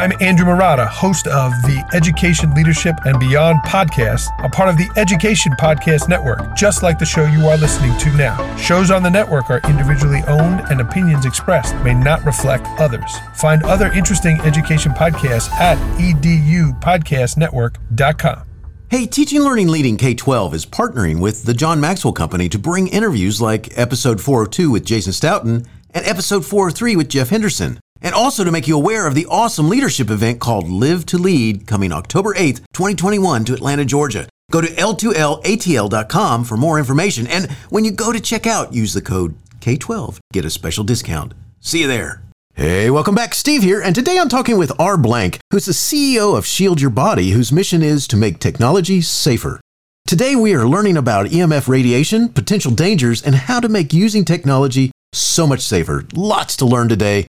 I'm Andrew Marotta, host of the Education, Leadership, and Beyond podcast, a part of the Education Podcast Network, just like the show you are listening to now. Shows on the network are individually owned, and opinions expressed may not reflect others. Find other interesting education podcasts at edupodcastnetwork.com. Hey, Teaching Learning Leading K 12 is partnering with the John Maxwell Company to bring interviews like episode 402 with Jason Stoughton and episode 403 with Jeff Henderson and also to make you aware of the awesome leadership event called Live to Lead coming October 8th, 2021 to Atlanta, Georgia. Go to L2LATL.com for more information, and when you go to check out, use the code K12, get a special discount. See you there. Hey, welcome back. Steve here, and today I'm talking with R. Blank, who's the CEO of Shield Your Body, whose mission is to make technology safer. Today we are learning about EMF radiation, potential dangers, and how to make using technology so much safer. Lots to learn today.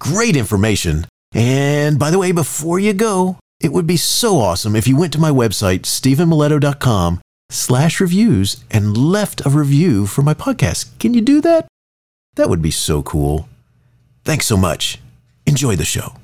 Great information. And by the way, before you go, it would be so awesome if you went to my website, stephenmiletto.com slash reviews and left a review for my podcast. Can you do that? That would be so cool. Thanks so much. Enjoy the show.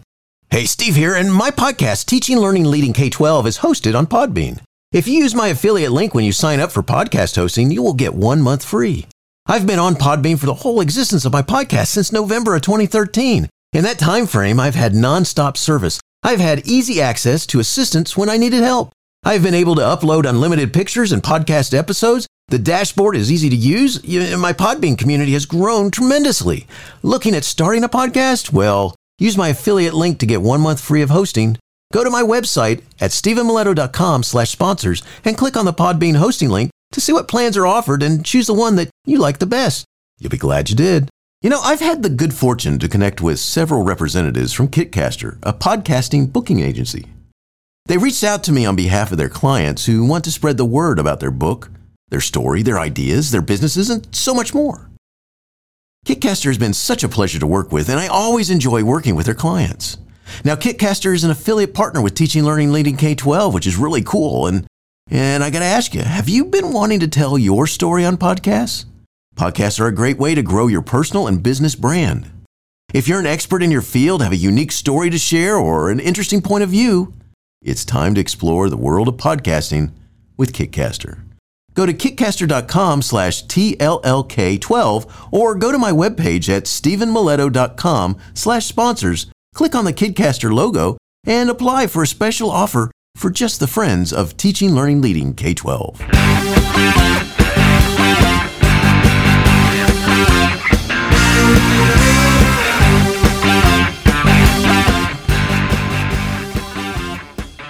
Hey, Steve here, and my podcast, Teaching, Learning, Leading K 12, is hosted on Podbean. If you use my affiliate link when you sign up for podcast hosting, you will get one month free. I've been on Podbean for the whole existence of my podcast since November of 2013. In that time frame, I've had nonstop service. I've had easy access to assistance when I needed help. I've been able to upload unlimited pictures and podcast episodes. The dashboard is easy to use. My Podbean community has grown tremendously. Looking at starting a podcast? Well, use my affiliate link to get one month free of hosting. Go to my website at stephenmiletto.com slash sponsors and click on the Podbean hosting link to see what plans are offered and choose the one that you like the best. You'll be glad you did. You know, I've had the good fortune to connect with several representatives from Kitcaster, a podcasting booking agency. They reached out to me on behalf of their clients who want to spread the word about their book, their story, their ideas, their businesses, and so much more. Kitcaster has been such a pleasure to work with, and I always enjoy working with their clients. Now, Kitcaster is an affiliate partner with Teaching Learning Leading K 12, which is really cool. And, and I got to ask you, have you been wanting to tell your story on podcasts? Podcasts are a great way to grow your personal and business brand. If you're an expert in your field, have a unique story to share, or an interesting point of view, it's time to explore the world of podcasting with Kitcaster. Go to kitcaster.com slash TLLK12 or go to my webpage at stephenmiletto.com slash sponsors, click on the Kitcaster logo, and apply for a special offer for just the friends of Teaching, Learning, Leading K-12.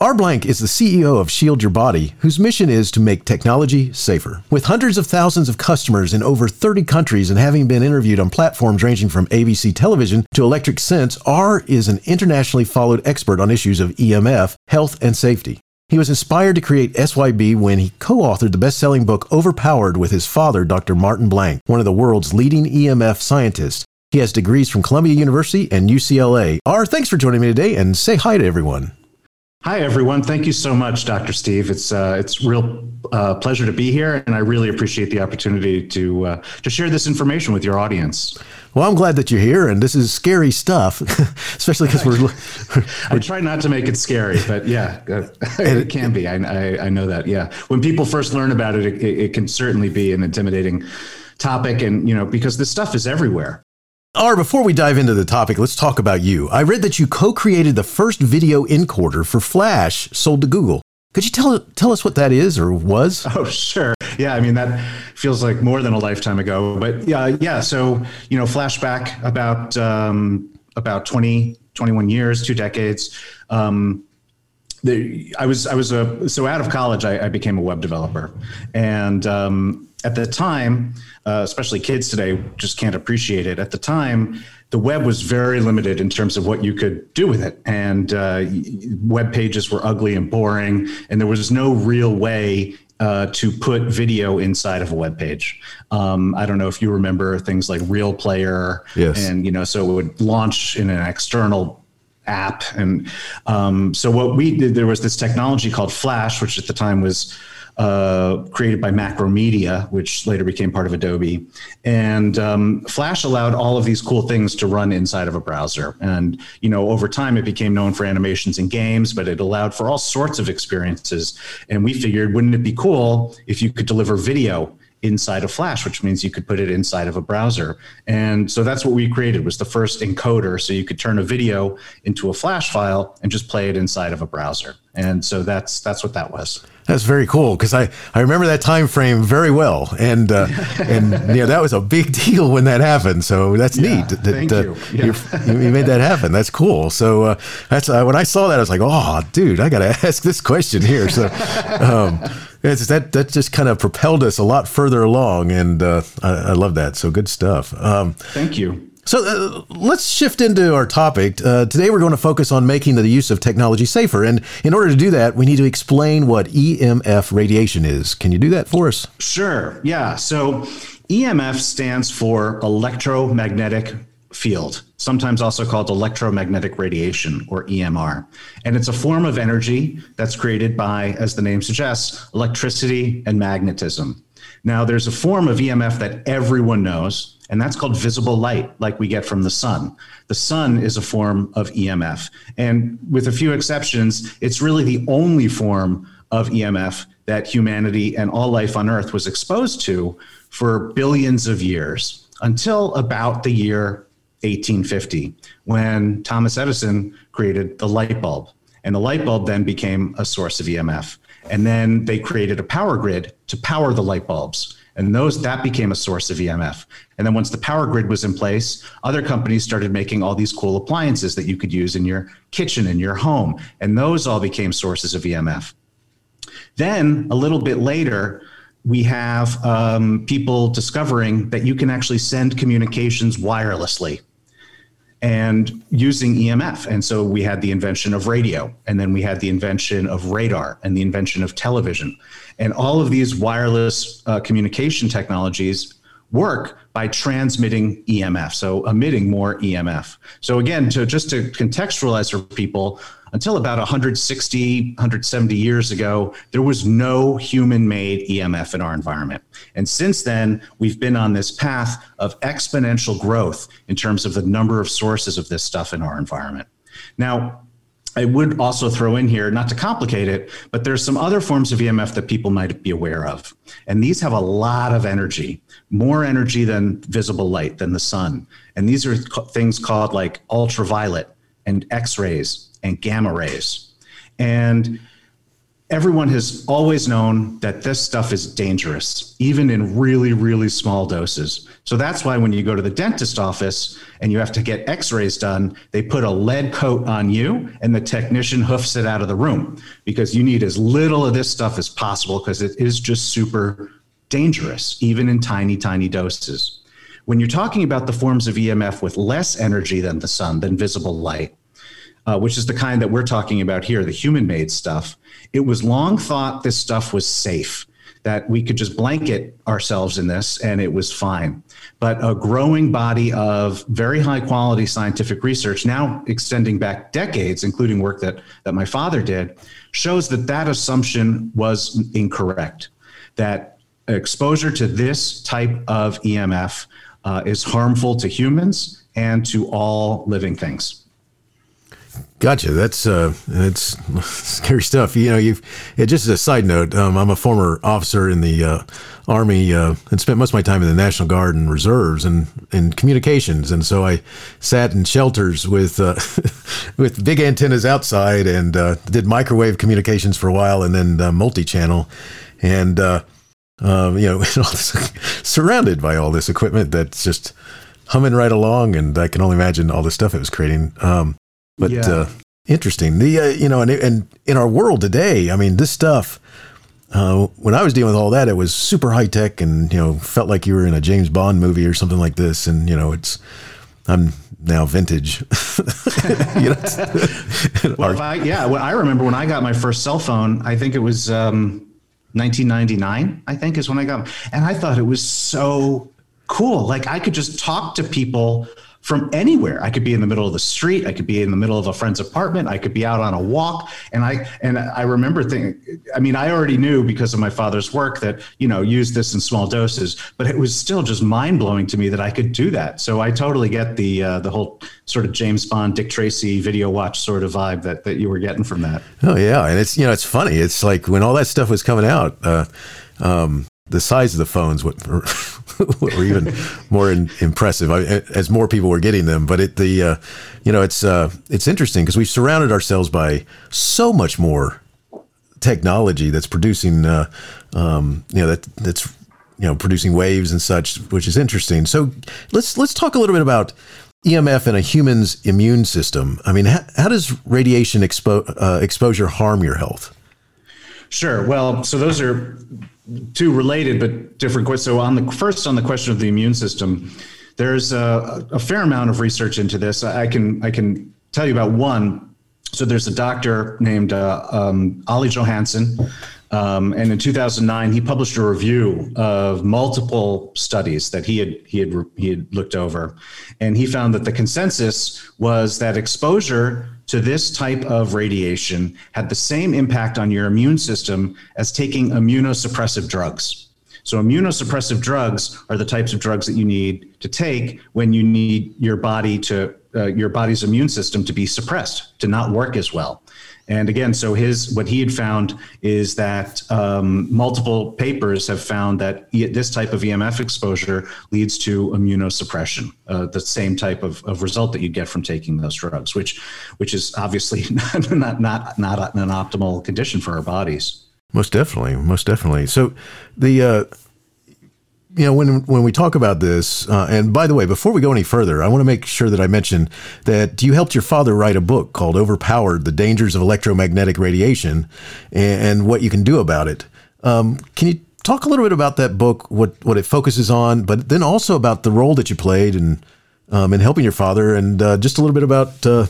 R. Blank is the CEO of Shield Your Body, whose mission is to make technology safer. With hundreds of thousands of customers in over 30 countries and having been interviewed on platforms ranging from ABC television to Electric Sense, R is an internationally followed expert on issues of EMF, health, and safety. He was inspired to create SYB when he co authored the best selling book Overpowered with his father, Dr. Martin Blank, one of the world's leading EMF scientists. He has degrees from Columbia University and UCLA. R, thanks for joining me today and say hi to everyone. Hi, everyone. Thank you so much, Dr. Steve. It's uh, it's real uh, pleasure to be here, and I really appreciate the opportunity to uh, to share this information with your audience. Well, I'm glad that you're here, and this is scary stuff, especially because we're, we're, I try not to make it scary, but yeah, it can be. I, I, I know that. Yeah, when people first learn about it, it, it can certainly be an intimidating topic, and you know because this stuff is everywhere. R, before we dive into the topic, let's talk about you. I read that you co-created the first video encoder for Flash sold to Google. Could you tell tell us what that is or was? Oh, sure. Yeah, I mean that feels like more than a lifetime ago, but yeah, yeah. So you know, flashback about um, about 20, 21 years, two decades. Um, the, I was I was a so out of college, I, I became a web developer, and um, at the time, uh, especially kids today just can't appreciate it. At the time, the web was very limited in terms of what you could do with it, and uh, web pages were ugly and boring, and there was no real way uh, to put video inside of a web page. Um, I don't know if you remember things like Real Player, yes. and you know, so it would launch in an external app. And um, so what we did, there was this technology called Flash, which at the time was uh, created by Macromedia, which later became part of Adobe. And um, Flash allowed all of these cool things to run inside of a browser. And you know, over time, it became known for animations and games, but it allowed for all sorts of experiences. And we figured, wouldn't it be cool if you could deliver video? inside of flash which means you could put it inside of a browser and so that's what we created was the first encoder so you could turn a video into a flash file and just play it inside of a browser and so that's that's what that was that's very cool because I, I remember that time frame very well, and uh, and you know that was a big deal when that happened. So that's yeah, neat. That, thank uh, you. Yeah. you made that happen. That's cool. So uh, that's uh, when I saw that I was like, oh, dude, I got to ask this question here. So um, that that just kind of propelled us a lot further along, and uh, I, I, love that. So good stuff. Um, thank you. So uh, let's shift into our topic. Uh, today, we're going to focus on making the use of technology safer. And in order to do that, we need to explain what EMF radiation is. Can you do that for us? Sure. Yeah. So EMF stands for electromagnetic field, sometimes also called electromagnetic radiation or EMR. And it's a form of energy that's created by, as the name suggests, electricity and magnetism. Now, there's a form of EMF that everyone knows and that's called visible light, like we get from the sun. The sun is a form of EMF. And with a few exceptions, it's really the only form of EMF that humanity and all life on Earth was exposed to for billions of years until about the year 1850, when Thomas Edison created the light bulb. And the light bulb then became a source of EMF. And then they created a power grid to power the light bulbs and those that became a source of EMF. And then once the power grid was in place, other companies started making all these cool appliances that you could use in your kitchen in your home, and those all became sources of EMF. Then a little bit later, we have um, people discovering that you can actually send communications wirelessly and using EMF. And so we had the invention of radio, and then we had the invention of radar and the invention of television. And all of these wireless uh, communication technologies work by transmitting EMF, so emitting more EMF. So again, to just to contextualize for people, until about 160, 170 years ago, there was no human made EMF in our environment. And since then, we've been on this path of exponential growth in terms of the number of sources of this stuff in our environment. Now, I would also throw in here, not to complicate it, but there's some other forms of EMF that people might be aware of. And these have a lot of energy, more energy than visible light, than the sun. And these are things called like ultraviolet and X rays and gamma rays. And everyone has always known that this stuff is dangerous, even in really, really small doses. So that's why when you go to the dentist office and you have to get x rays done, they put a lead coat on you and the technician hoofs it out of the room because you need as little of this stuff as possible because it is just super dangerous, even in tiny, tiny doses. When you're talking about the forms of EMF with less energy than the sun, than visible light, uh, which is the kind that we're talking about here, the human made stuff, it was long thought this stuff was safe, that we could just blanket ourselves in this and it was fine. But a growing body of very high quality scientific research, now extending back decades, including work that, that my father did, shows that that assumption was incorrect. That exposure to this type of EMF uh, is harmful to humans and to all living things. Gotcha. That's uh, that's scary stuff. You know, you've yeah, just as a side note, um, I'm a former officer in the uh, Army uh, and spent most of my time in the National Guard and reserves and in communications, and so I sat in shelters with uh, with big antennas outside and uh, did microwave communications for a while, and then uh, multi-channel, and um, you know, surrounded by all this equipment that's just humming right along, and I can only imagine all the stuff it was creating. Um, but yeah. uh, interesting. The uh, you know, and, and in our world today, I mean, this stuff. Uh, when I was dealing with all that, it was super high tech, and you know, felt like you were in a James Bond movie or something like this. And you know, it's I'm now vintage. you know, well, I, yeah, well, I remember when I got my first cell phone. I think it was um, 1999. I think is when I got, and I thought it was so cool. Like I could just talk to people from anywhere. I could be in the middle of the street. I could be in the middle of a friend's apartment. I could be out on a walk. And I and I remember thinking. I mean, I already knew because of my father's work that you know use this in small doses, but it was still just mind blowing to me that I could do that. So I totally get the uh, the whole sort of James Bond, Dick Tracy video watch sort of vibe that that you were getting from that. Oh yeah, and it's you know it's funny. It's like when all that stuff was coming out. Uh, um, the size of the phones were, were even more in, impressive as more people were getting them. But it, the, uh, you know, it's uh, it's interesting because we've surrounded ourselves by so much more technology that's producing, uh, um, you know, that that's you know producing waves and such, which is interesting. So let's let's talk a little bit about EMF and a human's immune system. I mean, how, how does radiation expo- uh, exposure harm your health? Sure. Well, so those are two related but different questions. So on the first on the question of the immune system, there's a, a fair amount of research into this. I can I can tell you about one. So there's a doctor named uh, um, Olle Johansson, um, and in 2009 he published a review of multiple studies that he had he had he had looked over, and he found that the consensus was that exposure to this type of radiation had the same impact on your immune system as taking immunosuppressive drugs. So, immunosuppressive drugs are the types of drugs that you need to take when you need your body to, uh, your body's immune system to be suppressed, to not work as well. And again, so his what he had found is that um, multiple papers have found that this type of EMF exposure leads to immunosuppression, uh, the same type of, of result that you get from taking those drugs, which which is obviously not not not, not an optimal condition for our bodies. Most definitely, most definitely. So the uh, you know, when when we talk about this, uh, and by the way, before we go any further, I want to make sure that I mention that you helped your father write a book called "Overpowered: The Dangers of Electromagnetic Radiation and, and What You Can Do About It." Um, can you talk a little bit about that book, what what it focuses on, but then also about the role that you played in um, in helping your father, and uh, just a little bit about uh,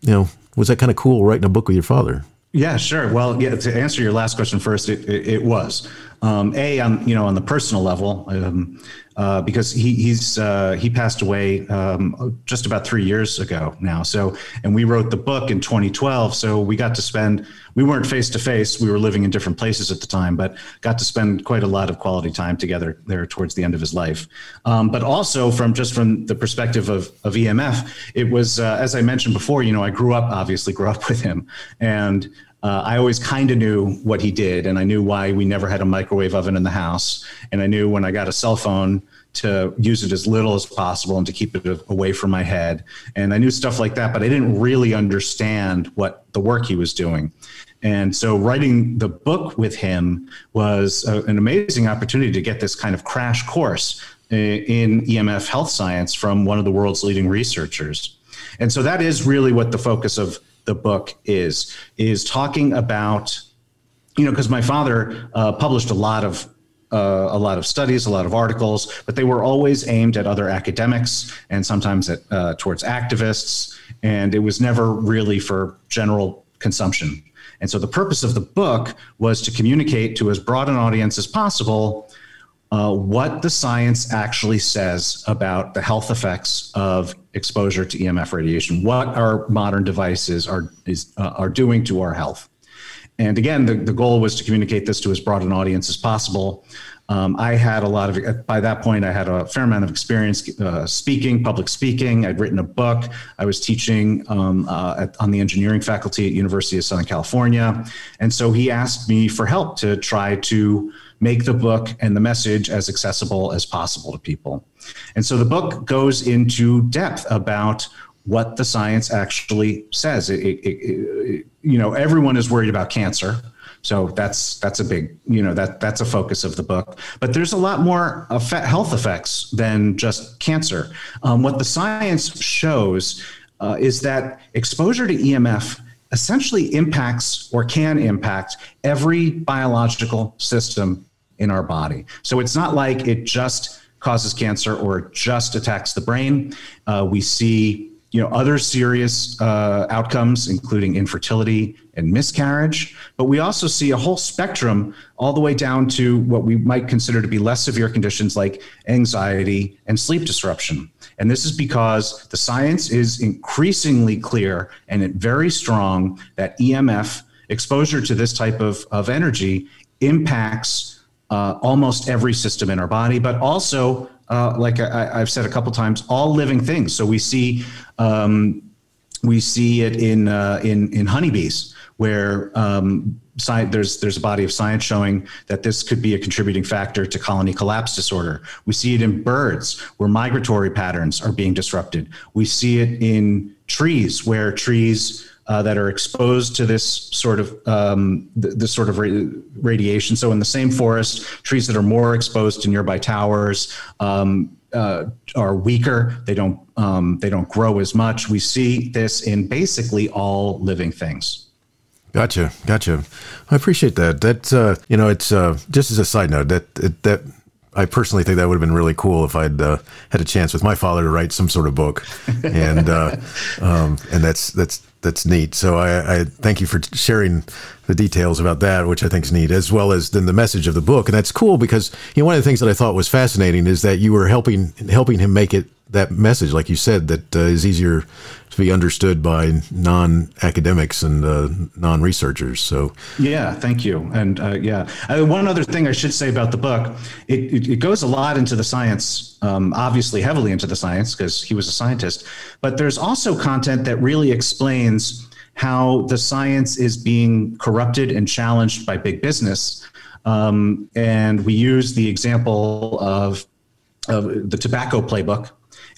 you know, was that kind of cool writing a book with your father? Yeah, sure. Well, yeah. To answer your last question first, it, it, it was um, a on you know on the personal level um, uh, because he he's uh, he passed away um, just about three years ago now. So and we wrote the book in 2012. So we got to spend we weren't face to face. We were living in different places at the time, but got to spend quite a lot of quality time together there towards the end of his life. Um, but also from just from the perspective of of EMF, it was uh, as I mentioned before. You know, I grew up obviously grew up with him and uh, I always kind of knew what he did, and I knew why we never had a microwave oven in the house. And I knew when I got a cell phone to use it as little as possible and to keep it away from my head. And I knew stuff like that, but I didn't really understand what the work he was doing. And so writing the book with him was a, an amazing opportunity to get this kind of crash course in EMF health science from one of the world's leading researchers. And so that is really what the focus of the book is is talking about you know because my father uh, published a lot of uh, a lot of studies, a lot of articles, but they were always aimed at other academics and sometimes at uh, towards activists, and it was never really for general consumption. And so the purpose of the book was to communicate to as broad an audience as possible uh, what the science actually says about the health effects of exposure to EMF radiation, what our modern devices are is, uh, are doing to our health. And again, the, the goal was to communicate this to as broad an audience as possible. Um, I had a lot of, by that point, I had a fair amount of experience uh, speaking, public speaking. I'd written a book. I was teaching um, uh, at, on the engineering faculty at University of Southern California. And so he asked me for help to try to make the book and the message as accessible as possible to people. And so the book goes into depth about what the science actually says. It, it, it, you know, everyone is worried about cancer. So that's that's a big you know that that's a focus of the book. But there's a lot more effect, health effects than just cancer. Um, what the science shows uh, is that exposure to EMF essentially impacts or can impact every biological system in our body. So it's not like it just causes cancer or just attacks the brain. Uh, we see you know other serious uh, outcomes including infertility and miscarriage but we also see a whole spectrum all the way down to what we might consider to be less severe conditions like anxiety and sleep disruption And this is because the science is increasingly clear and very strong that EMF exposure to this type of, of energy impacts uh, almost every system in our body, but also, uh, like I, have said a couple times, all living things. So we see um, we see it in uh, in in honeybees, where um, science, there's there's a body of science showing that this could be a contributing factor to colony collapse disorder. We see it in birds, where migratory patterns are being disrupted. We see it in trees, where trees uh, that are exposed to this sort of um, th- this sort of ra- radiation. So in the same forest, trees that are more exposed to nearby towers um, uh, are weaker. They don't um, they don't grow as much. We see this in basically all living things. Gotcha, gotcha. I appreciate that. That uh, you know, it's uh, just as a side note that that I personally think that would have been really cool if I'd uh, had a chance with my father to write some sort of book, and uh, um, and that's that's that's neat. So I, I, thank you for sharing the details about that, which I think is neat, as well as then the message of the book. And that's cool because you know one of the things that I thought was fascinating is that you were helping helping him make it that message, like you said, that uh, is easier to be understood by non-academics and uh, non-researchers. So yeah, thank you. And uh, yeah, uh, one other thing I should say about the book, it, it, it goes a lot into the science, um, obviously heavily into the science because he was a scientist, but there's also content that really explains how the science is being corrupted and challenged by big business. Um, and we use the example of, of the tobacco playbook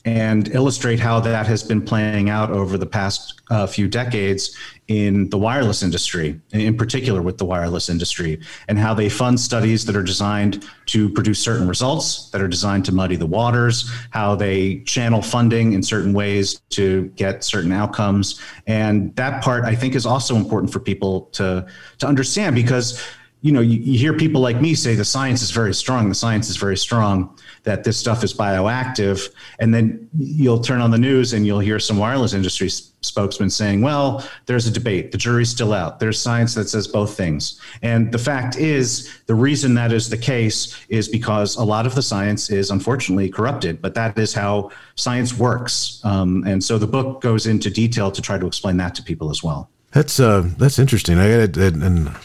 and illustrate how that has been playing out over the past uh, few decades in the wireless industry, in particular with the wireless industry, and how they fund studies that are designed to produce certain results, that are designed to muddy the waters, how they channel funding in certain ways to get certain outcomes. And that part, I think, is also important for people to, to understand because you know, you, you, hear people like me say the science is very strong, the science is very strong, that this stuff is bioactive. And then you'll turn on the news and you'll hear some wireless industry spokesman saying, well, there's a debate. The jury's still out. There's science that says both things. And the fact is, the reason that is the case is because a lot of the science is unfortunately corrupted, but that is how science works. Um, and so the book goes into detail to try to explain that to people as well. That's uh, that's interesting. I and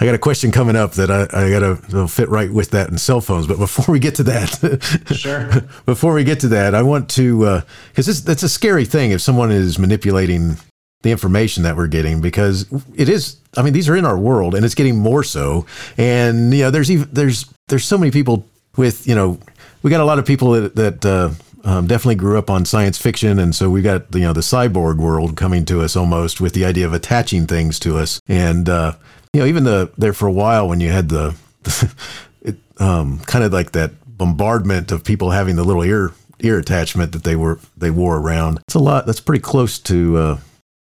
I got a question coming up that I, I got to fit right with that in cell phones. But before we get to that, sure. before we get to that, I want to because uh, that's a scary thing if someone is manipulating the information that we're getting because it is. I mean, these are in our world, and it's getting more so. And you know, there's even there's there's so many people with you know we got a lot of people that. that uh, um, definitely grew up on science fiction, and so we got you know the cyborg world coming to us almost with the idea of attaching things to us. And uh, you know, even the there for a while when you had the, it, um, kind of like that bombardment of people having the little ear ear attachment that they were they wore around. It's a lot. That's pretty close to. Uh,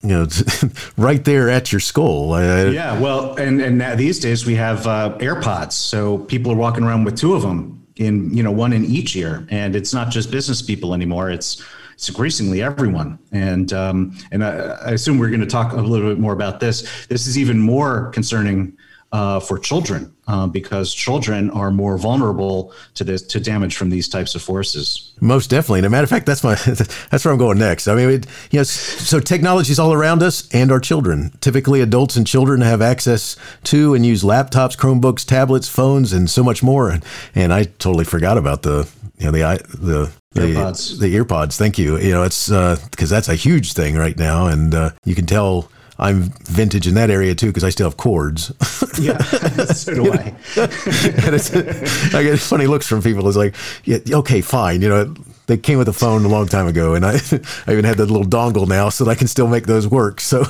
you know, right there at your skull. I, yeah, well, and and these days we have uh, AirPods, so people are walking around with two of them in, you know, one in each ear, and it's not just business people anymore. It's it's increasingly everyone. And um, and I, I, assume we're going to talk a little bit more about this. This is even more concerning uh, for children uh, because children are more vulnerable to this to damage from these types of forces. Most definitely. And a matter of fact, that's my that's where I'm going next. I mean, it, you know, so technology is all around us and our children. Typically, adults and children have access to and use laptops, Chromebooks, tablets, phones, and so much more. And and I totally forgot about the you know the the the earpods. The, earpods. Thank you. You know, it's because uh, that's a huge thing right now, and uh, you can tell I'm vintage in that area too because I still have cords. yeah, so do I. I get funny looks from people. It's like, yeah, okay, fine. You know, they came with a phone a long time ago, and I, I even had that little dongle now, so that I can still make those work. So,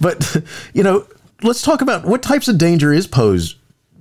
but you know, let's talk about what types of danger is posed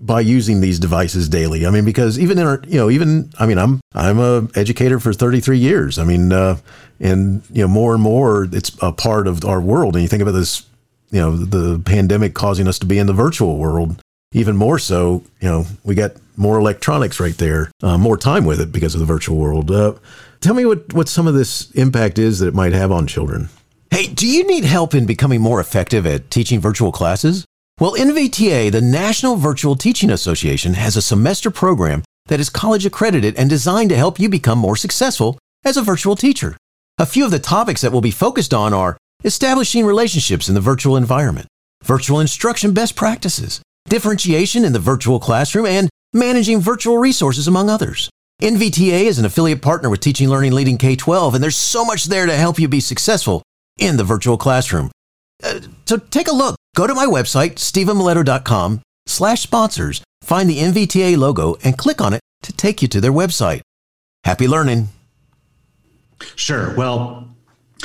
by using these devices daily. I mean, because even in our, you know, even I mean, I'm I'm a educator for 33 years. I mean, uh, and you know, more and more it's a part of our world. And you think about this, you know, the pandemic causing us to be in the virtual world. Even more so, you know, we got more electronics right there, uh, more time with it because of the virtual world. Uh, tell me what what some of this impact is that it might have on children. Hey, do you need help in becoming more effective at teaching virtual classes? Well, NVTA, the National Virtual Teaching Association, has a semester program that is college accredited and designed to help you become more successful as a virtual teacher. A few of the topics that will be focused on are establishing relationships in the virtual environment, virtual instruction best practices, differentiation in the virtual classroom, and managing virtual resources, among others. NVTA is an affiliate partner with Teaching Learning Leading K 12, and there's so much there to help you be successful in the virtual classroom. Uh, so take a look. Go to my website, stephenmiletto.com slash sponsors, find the NVTA logo, and click on it to take you to their website. Happy learning. Sure. Well,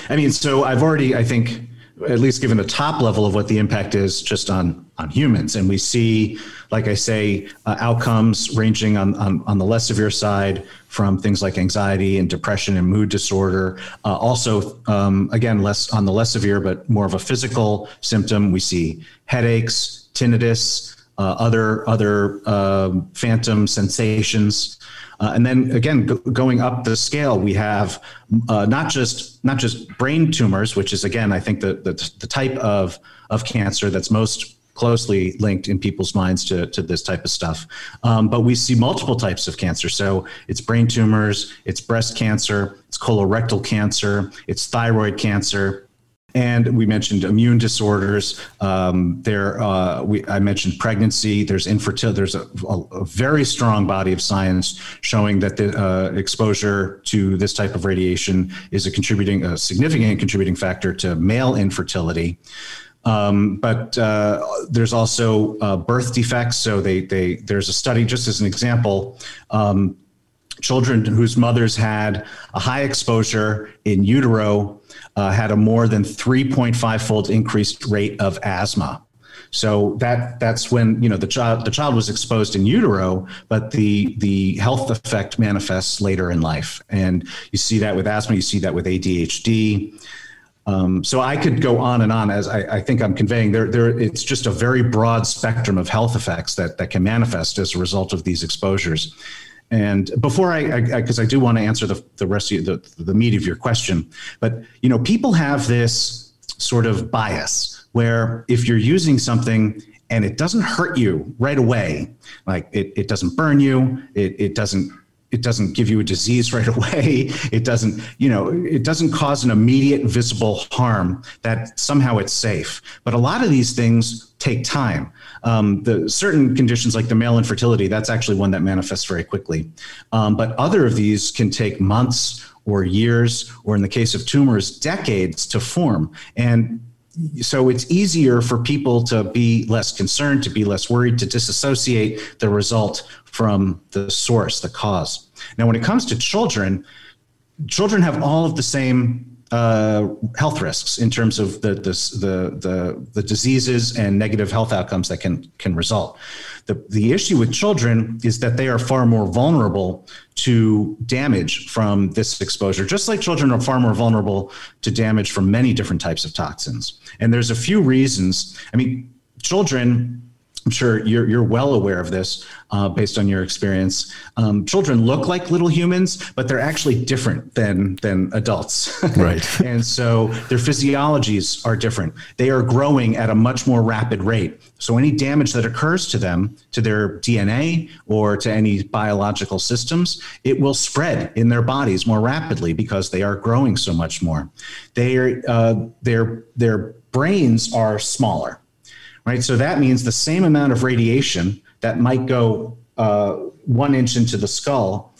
I mean, so I've already, I think, at least given the top level of what the impact is just on on humans, and we see, like I say, uh, outcomes ranging on, on on the less severe side from things like anxiety and depression and mood disorder. Uh, also, um, again, less on the less severe, but more of a physical symptom. We see headaches, tinnitus, uh, other other um, phantom sensations. Uh, and then again, go, going up the scale, we have uh, not just not just brain tumors, which is again, I think the, the the type of of cancer that's most closely linked in people's minds to, to this type of stuff. Um, but we see multiple types of cancer. So it's brain tumors, it's breast cancer, it's colorectal cancer, it's thyroid cancer, and we mentioned immune disorders. Um, there, uh, we, I mentioned pregnancy. There's infertility. There's a, a, a, very strong body of science showing that the uh, exposure to this type of radiation is a contributing, a significant contributing factor to male infertility. Um, but uh, there's also uh, birth defects. So they, they, there's a study, just as an example. Um, children whose mothers had a high exposure in utero uh, had a more than 3.5 fold increased rate of asthma. So that that's when you know the child the child was exposed in utero, but the the health effect manifests later in life, and you see that with asthma, you see that with ADHD. Um, so I could go on and on as I, I, think I'm conveying. There, there, it's just a very broad spectrum of health effects that that can manifest as a result of these exposures. And before I, because I, I, I, do want to answer the, the rest of the, the meat of your question, but you know, people have this sort of bias where if you're using something and it doesn't hurt you right away, like it, it doesn't burn you, it, it doesn't it doesn't give you a disease right away it doesn't you know it doesn't cause an immediate visible harm that somehow it's safe but a lot of these things take time um, the certain conditions like the male infertility, that's actually one that manifests very quickly. Um, but other of these can take months or years, or in the case of tumors, decades to form. And so it's easier for people to be less concerned, to be less worried, to disassociate the result from the source, the cause. Now, when it comes to children, children have all of the same uh, health risks in terms of the, the, the, the, the diseases and negative health outcomes that can, can result. The, the issue with children is that they are far more vulnerable to damage from this exposure, just like children are far more vulnerable to damage from many different types of toxins. And there's a few reasons. I mean, children I'm sure you're, you're well aware of this uh, based on your experience. Um, children look like little humans, but they're actually different than, than adults. Right. and so their physiologies are different. They are growing at a much more rapid rate. So any damage that occurs to them, to their DNA or to any biological systems, it will spread in their bodies more rapidly because they are growing so much more. They are, uh, their, their brains are smaller right? So that means the same amount of radiation that might go uh, one inch into the skull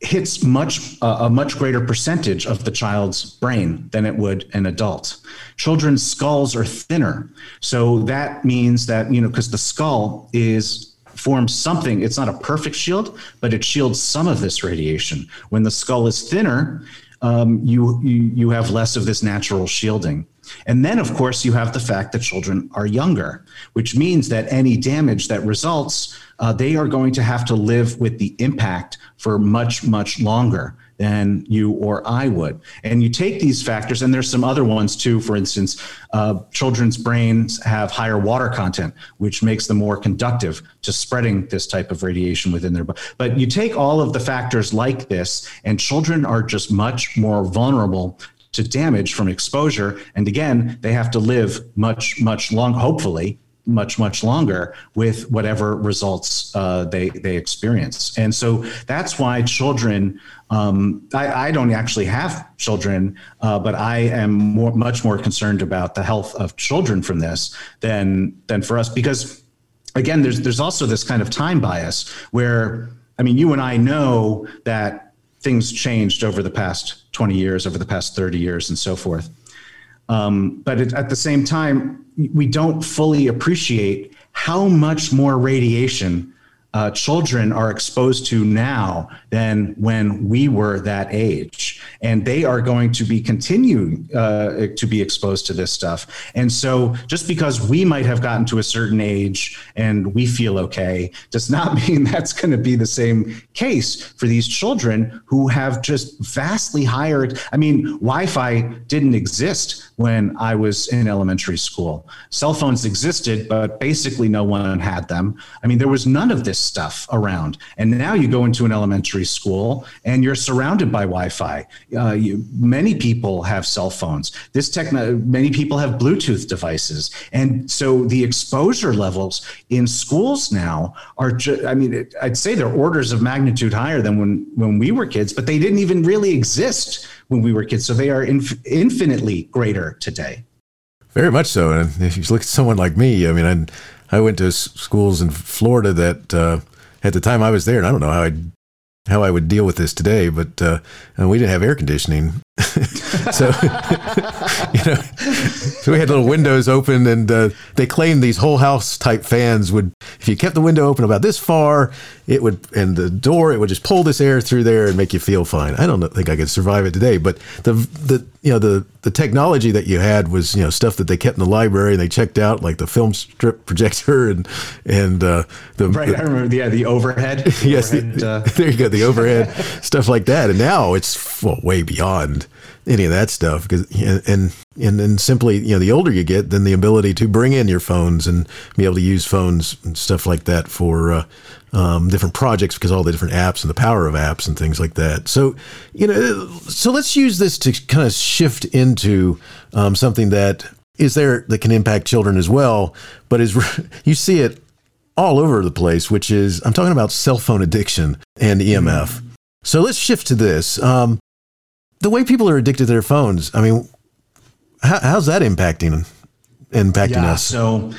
hits much uh, a much greater percentage of the child's brain than it would an adult. Children's skulls are thinner, so that means that you know because the skull is forms something. It's not a perfect shield, but it shields some of this radiation. When the skull is thinner, um, you, you you have less of this natural shielding. And then, of course, you have the fact that children are younger, which means that any damage that results, uh, they are going to have to live with the impact for much, much longer than you or I would. And you take these factors, and there's some other ones too. For instance, uh, children's brains have higher water content, which makes them more conductive to spreading this type of radiation within their body. But you take all of the factors like this, and children are just much more vulnerable to damage from exposure. And again, they have to live much, much long, hopefully, much much longer with whatever results uh, they they experience and so that's why children um, I, I, don't actually have children, uh, but I am more, much more concerned about the health of children from this than than for us because again, there's there's also this kind of time bias where I mean, you and I know that things changed over the past 20 years, over the past 30 years, and so forth. Um, but it, at the same time, we don't fully appreciate how much more radiation uh, children are exposed to now than when we were that age. And they are going to be continuing uh, to be exposed to this stuff. And so just because we might have gotten to a certain age and we feel okay does not mean that's going to be the same case for these children who have just vastly higher. I mean, Wi Fi didn't exist when I was in elementary school. Cell phones existed, but basically no one had them. I mean, there was none of this stuff around. And now you go into an elementary school and you're surrounded by Wi-Fi. Uh, many people have cell phones. This techno, many people have Bluetooth devices, and so the exposure levels in schools now are. Ju- I mean, it, I'd say they're orders of magnitude higher than when when we were kids, but they didn't even really exist when we were kids. So they are inf- infinitely greater today. Very much so. And if you look at someone like me, I mean, I, I went to schools in Florida that uh, at the time I was there, and I don't know how I how I would deal with this today, but uh, we didn't have air conditioning, so you know, so we had little windows open, and uh, they claimed these whole house type fans would, if you kept the window open about this far, it would, and the door, it would just pull this air through there and make you feel fine. I don't think I could survive it today, but the the you know the the technology that you had was you know stuff that they kept in the library and they checked out like the film strip projector and and uh, the right. The, I remember yeah the overhead. yes, overhead, the, uh, there you go, the overhead stuff like that, and now it's well, way beyond any of that stuff because and and then simply you know the older you get then the ability to bring in your phones and be able to use phones and stuff like that for uh, um, different projects because all the different apps and the power of apps and things like that. So you know so let's use this to kind of shift into um, something that is there that can impact children as well but is you see it all over the place which is i'm talking about cell phone addiction and emf so let's shift to this. Um, the way people are addicted to their phones. I mean, how, how's that impacting impacting yeah, us? So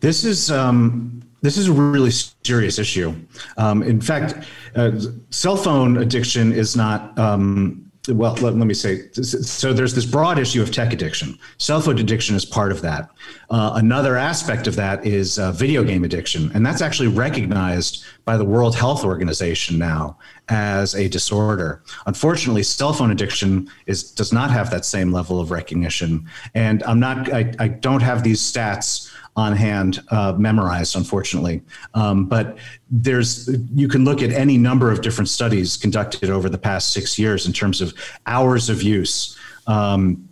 this is um, this is a really serious issue. Um, in fact, uh, cell phone addiction is not. Um, well, let, let, me say so. There's this broad issue of tech addiction. Cell phone addiction is part of that. Uh, another aspect of that is uh, video game addiction, and that's actually recognized by the World Health Organization now as a disorder. Unfortunately, cell phone addiction is does not have that same level of recognition. And I'm not I, I don't have these stats on hand uh, memorized, unfortunately. Um, but there's you can look at any number of different studies conducted over the past six years in terms of hours of use. Um,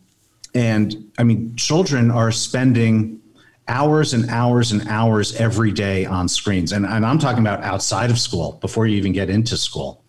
and I mean, children are spending hours and hours and hours every day on screens. And, and I'm talking about outside of school before you even get into school.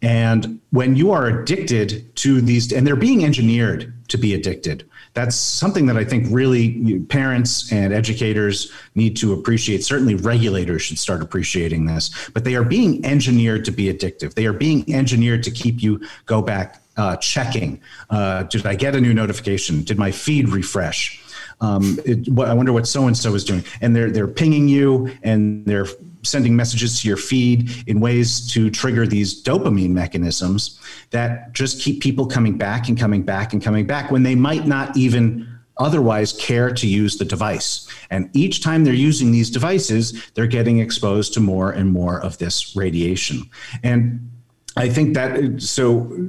And when you are addicted to these, and they're being engineered to be addicted, that's something that I think really parents and educators need to appreciate. Certainly, regulators should start appreciating this, but they are being engineered to be addictive. They are being engineered to keep you go back uh, checking. Uh, did I get a new notification? Did my feed refresh? Um, it, what, I wonder what so and so is doing. And they're they're pinging you and they're sending messages to your feed in ways to trigger these dopamine mechanisms that just keep people coming back and coming back and coming back when they might not even otherwise care to use the device. And each time they're using these devices, they're getting exposed to more and more of this radiation. And I think that so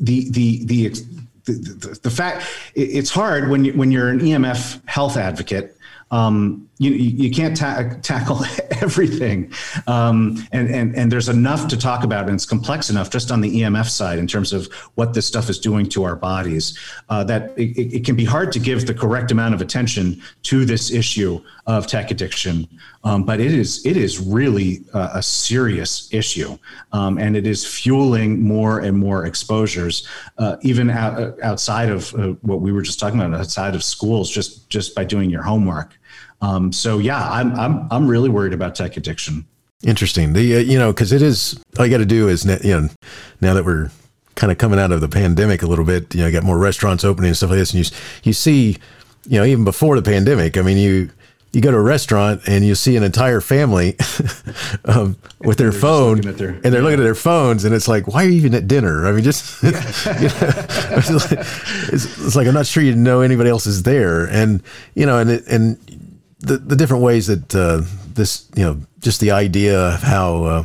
the the the the, the, fact it's hard when you when you're an EMF health advocate um, you, you can't ta- tackle everything. Um, and, and, and there's enough to talk about, and it's complex enough just on the EMF side in terms of what this stuff is doing to our bodies uh, that it, it, can be hard to give the correct amount of attention to this issue of tech addiction um, but it is it is really a, serious issue, um, and it is fueling more and more exposures, uh, even out, outside of uh, what we were just talking about, outside of schools, just just by doing your homework. Um, so yeah, I'm I'm I'm really worried about tech addiction. Interesting. The uh, you know because it is all you got to do is you know now that we're kind of coming out of the pandemic a little bit, you know, got more restaurants opening and stuff like this, and you you see, you know, even before the pandemic, I mean, you you go to a restaurant and you see an entire family um, with their phone their, and they're yeah. looking at their phones and it's like why are you even at dinner i mean just yeah. you know, it's, like, it's, it's, like i'm not sure you know anybody else is there and you know and it, and the, the different ways that uh, this you know just the idea of how uh,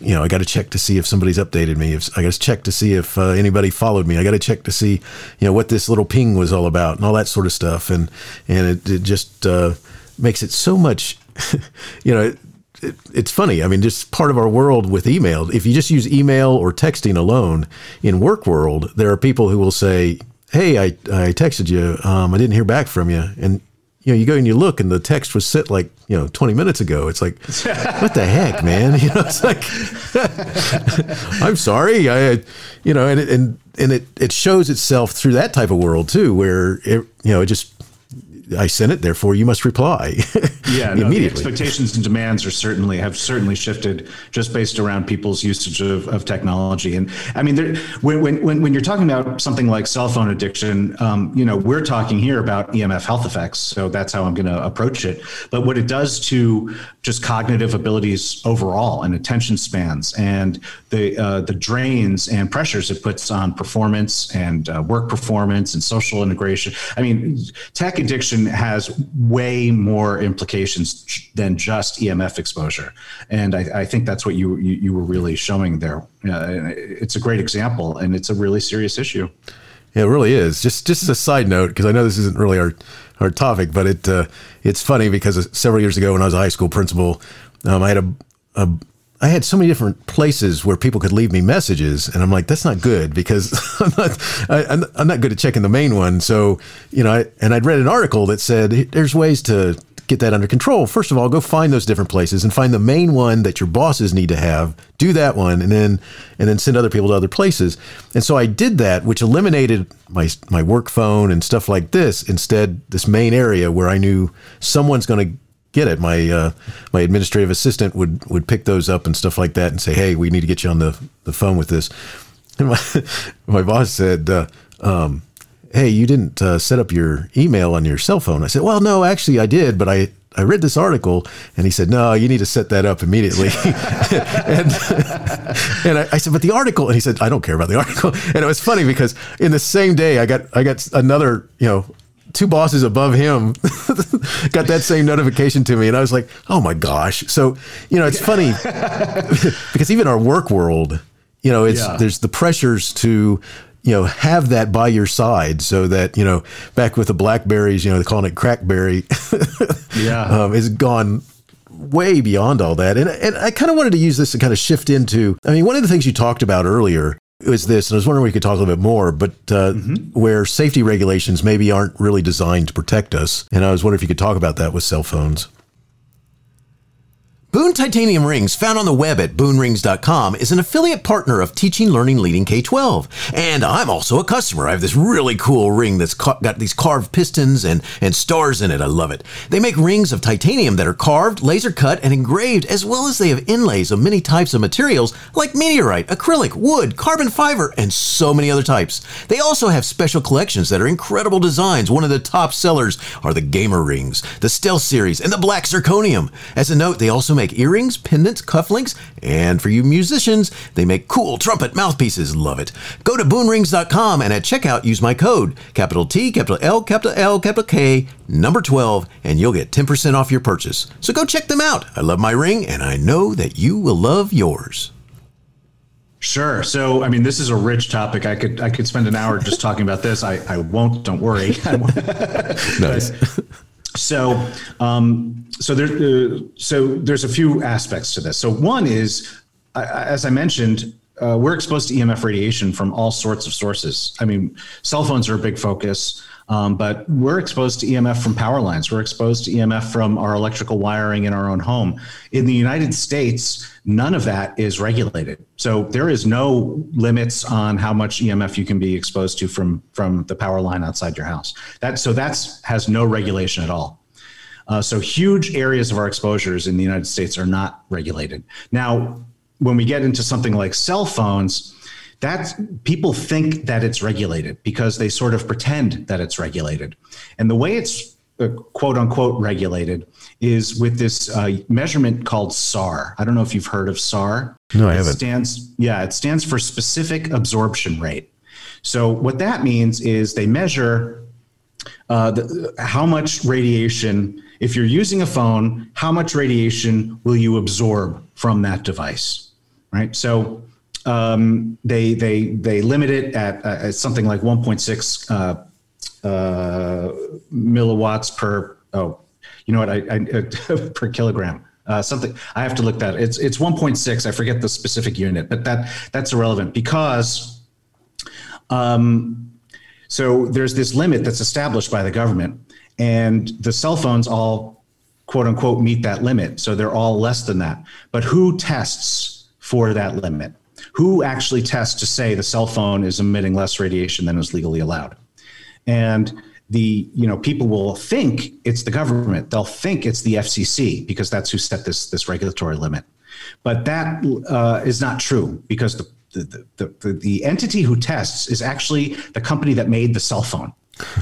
you know, I got to check to see if somebody's updated me. If I got to check to see if uh, anybody followed me. I got to check to see, you know, what this little ping was all about and all that sort of stuff. And and it, it just uh, makes it so much, you know. It, it, it's funny. I mean, just part of our world with email. If you just use email or texting alone in work world, there are people who will say, "Hey, I, I texted you. Um, I didn't hear back from you," and you know, you go and you look, and the text was sent like you know 20 minutes ago. It's like, what the heck, man? You know, it's like, I'm sorry, I, you know, and it, and and it it shows itself through that type of world too, where it you know it just I sent it, therefore you must reply. yeah, no, the expectations and demands are certainly have certainly shifted just based around people's usage of, of technology. And I mean, there, when, when when you're talking about something like cell phone addiction, um, you know, we're talking here about EMF health effects. So that's how I'm going to approach it. But what it does to just cognitive abilities overall and attention spans and the uh, the drains and pressures it puts on performance and uh, work performance and social integration. I mean, tech addiction has way more implications than just EMF exposure, and I, I think that's what you, you, you were really showing there. Uh, it's a great example, and it's a really serious issue. Yeah, it really is. Just just a side note, because I know this isn't really our our topic, but it uh, it's funny because several years ago when I was a high school principal, um, I had a, a I had so many different places where people could leave me messages, and I'm like, that's not good because I'm not I, am not good at checking the main one. So you know, I, and I'd read an article that said there's ways to get that under control. First of all, go find those different places and find the main one that your bosses need to have. Do that one, and then and then send other people to other places. And so I did that, which eliminated my my work phone and stuff like this. Instead, this main area where I knew someone's going to get it. My uh, my administrative assistant would would pick those up and stuff like that, and say, "Hey, we need to get you on the the phone with this." And my my boss said, uh, um, "Hey, you didn't uh, set up your email on your cell phone." I said, "Well, no, actually, I did, but I." I read this article and he said, No, you need to set that up immediately. and and I, I, said, But the article, and he said, I don't care about the article. And it was funny because in the same day, I got I got another, you know, two bosses above him got that same notification to me and i was like oh my gosh. So you know it's funny because even our work world you know it's yeah. there's the pressures to you know have that by your side so that you know back with the blackberries you know they're calling it crackberry yeah. um, it's gone way beyond all that. And, and i kind of wanted to use this to kind of shift into i mean one of the things you talked about earlier was this, and I was wondering if we could talk a little bit more, but uh, mm-hmm. where safety regulations maybe aren't really designed to protect us. And I was wondering if you could talk about that with cell phones. Boone Titanium Rings, found on the web at boonrings.com, is an affiliate partner of Teaching Learning Leading K 12. And I'm also a customer. I have this really cool ring that's ca- got these carved pistons and, and stars in it. I love it. They make rings of titanium that are carved, laser cut, and engraved, as well as they have inlays of many types of materials like meteorite, acrylic, wood, carbon fiber, and so many other types. They also have special collections that are incredible designs. One of the top sellers are the Gamer Rings, the Stealth Series, and the Black Zirconium. As a note, they also make earrings, pendants, cufflinks, and for you musicians, they make cool trumpet mouthpieces. Love it. Go to boonrings.com and at checkout use my code, capital T, capital L, capital L, capital K, number 12, and you'll get 10% off your purchase. So go check them out. I love my ring, and I know that you will love yours. Sure. So, I mean, this is a rich topic. I could I could spend an hour just talking about this. I, I won't. Don't worry. nice. So, um, so there, uh, so there's a few aspects to this. So one is, uh, as I mentioned, uh, we're exposed to EMF radiation from all sorts of sources. I mean, cell phones are a big focus. Um, but we're exposed to EMF from power lines. We're exposed to EMF from our electrical wiring in our own home. In the United States, none of that is regulated. So there is no limits on how much EMF you can be exposed to from from the power line outside your house. That so that's has no regulation at all. Uh, so huge areas of our exposures in the United States are not regulated. Now, when we get into something like cell phones, that people think that it's regulated because they sort of pretend that it's regulated. And the way it's uh, quote unquote regulated is with this uh, measurement called SAR. I don't know if you've heard of SAR. No, I it haven't. Stands, yeah, it stands for specific absorption rate. So what that means is they measure uh, the, how much radiation, if you're using a phone, how much radiation will you absorb from that device, right? So um, they they they limit it at, uh, at something like 1.6 uh, uh, milliwatts per oh you know what? I, I per kilogram. Uh, something I have to look that it's it's 1.6 I forget the specific unit but that that's irrelevant because um, so there's this limit that's established by the government and the cell phones all quote unquote meet that limit. So they're all less than that. But who tests for that limit who actually tests to say the cell phone is emitting less radiation than is legally allowed. And the you know people will think it's the government. They'll think it's the fcc because that's who set this this regulatory limit. But that uh, is not true because the the, the, the, the entity who tests is actually the company that made the cell phone.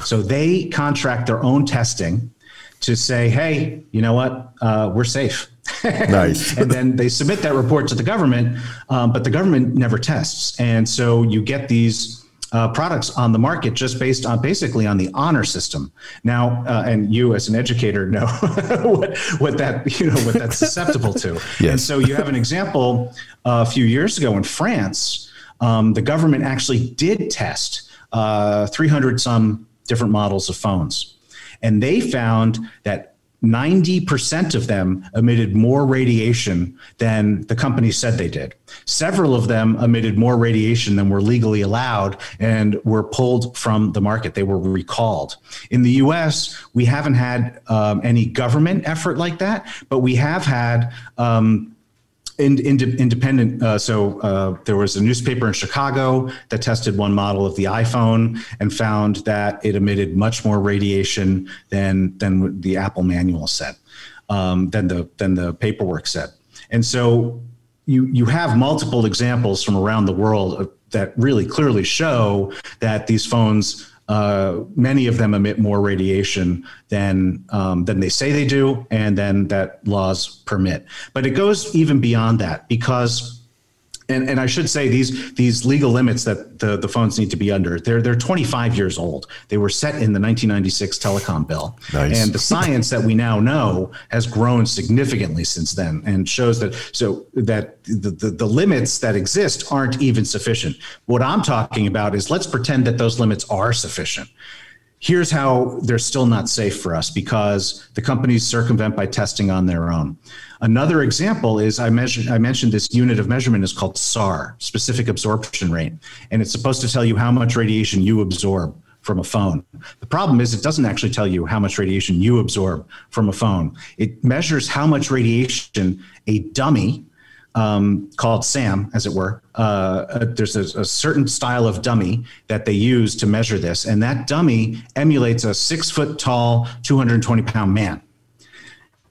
So they contract their own testing to say hey you know what uh, we're safe Nice. and then they submit that report to the government, um, but the government never tests. And so you get these uh, products on the market just based on basically on the honor system. Now, uh, and you as an educator know what, what that you know what that's susceptible to. Yes. And so you have an example uh, a few years ago in France. Um, the government actually did test uh, 300 some different models of phones, and they found that 90% of them emitted more radiation than the company said they did. Several of them emitted more radiation than were legally allowed and were pulled from the market. They were recalled. In the US, we haven't had um, any government effort like that, but we have had. Um, independent. Uh, so uh, there was a newspaper in Chicago that tested one model of the iPhone and found that it emitted much more radiation than than the Apple manual said, um, than the than the paperwork said. And so you you have multiple examples from around the world that really clearly show that these phones uh, many of them emit more radiation than um, than they say they do, and then that laws permit. But it goes even beyond that because. And, and I should say these these legal limits that the, the phones need to be under they're they're 25 years old. They were set in the 1996 telecom bill, Nice. and the science that we now know has grown significantly since then, and shows that so that the, the the limits that exist aren't even sufficient. What I'm talking about is let's pretend that those limits are sufficient here's how they're still not safe for us because the companies circumvent by testing on their own. Another example is I mentioned I mentioned this unit of measurement is called SAR, specific absorption rate, and it's supposed to tell you how much radiation you absorb from a phone. The problem is it doesn't actually tell you how much radiation you absorb from a phone. It measures how much radiation a dummy um, called SAM, as it were. Uh, uh, there's a, a, certain style of dummy that they use to measure this, and that dummy emulates a six foot tall, 220 pound man.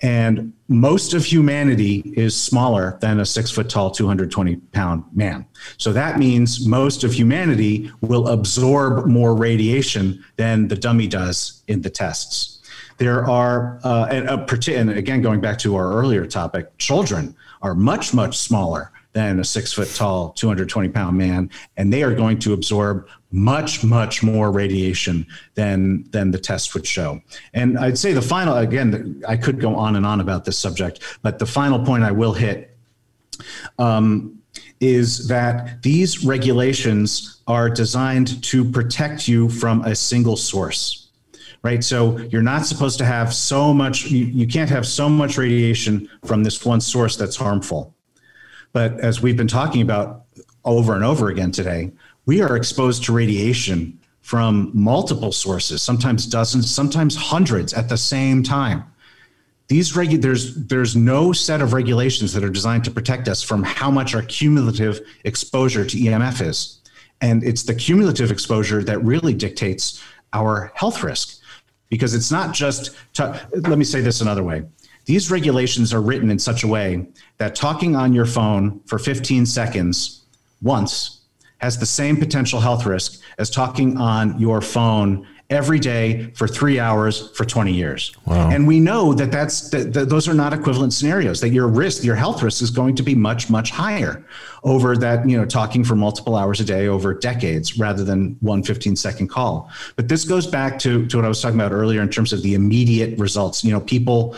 And most of humanity is smaller than a six foot tall, 220 pound man. So that means most of humanity will absorb more radiation than the dummy does in the tests. There are, uh, and, uh, and again, going back to our earlier topic, children are much, much smaller than a six foot tall, 220 pound man, and they are going to absorb much, much more radiation than than the test would show. And I'd say the final, again, I could go on and on about this subject, but the final point I will hit um, is that these regulations are designed to protect you from a single source right? So you're not supposed to have so much, you, you can't have so much radiation from this one source that's harmful. But as we've been talking about over and over again today, we are exposed to radiation from multiple sources, sometimes dozens, sometimes hundreds at the same time. These regu- there's there's no set of regulations that are designed to protect us from how much our cumulative exposure to EMF is. And it's the cumulative exposure that really dictates our health risk because it's not just to, let me say this another way these regulations are written in such a way that talking on your phone for 15 seconds once has the same potential health risk as talking on your phone every day for three hours for 20 years. Wow. And we know that that's that, that, those are not equivalent scenarios. That your risk, your health risk, is going to be much much higher over that you know talking for multiple hours a day over decades rather than one 15 second call. But this goes back to to what I was talking about earlier in terms of the immediate results. You know, people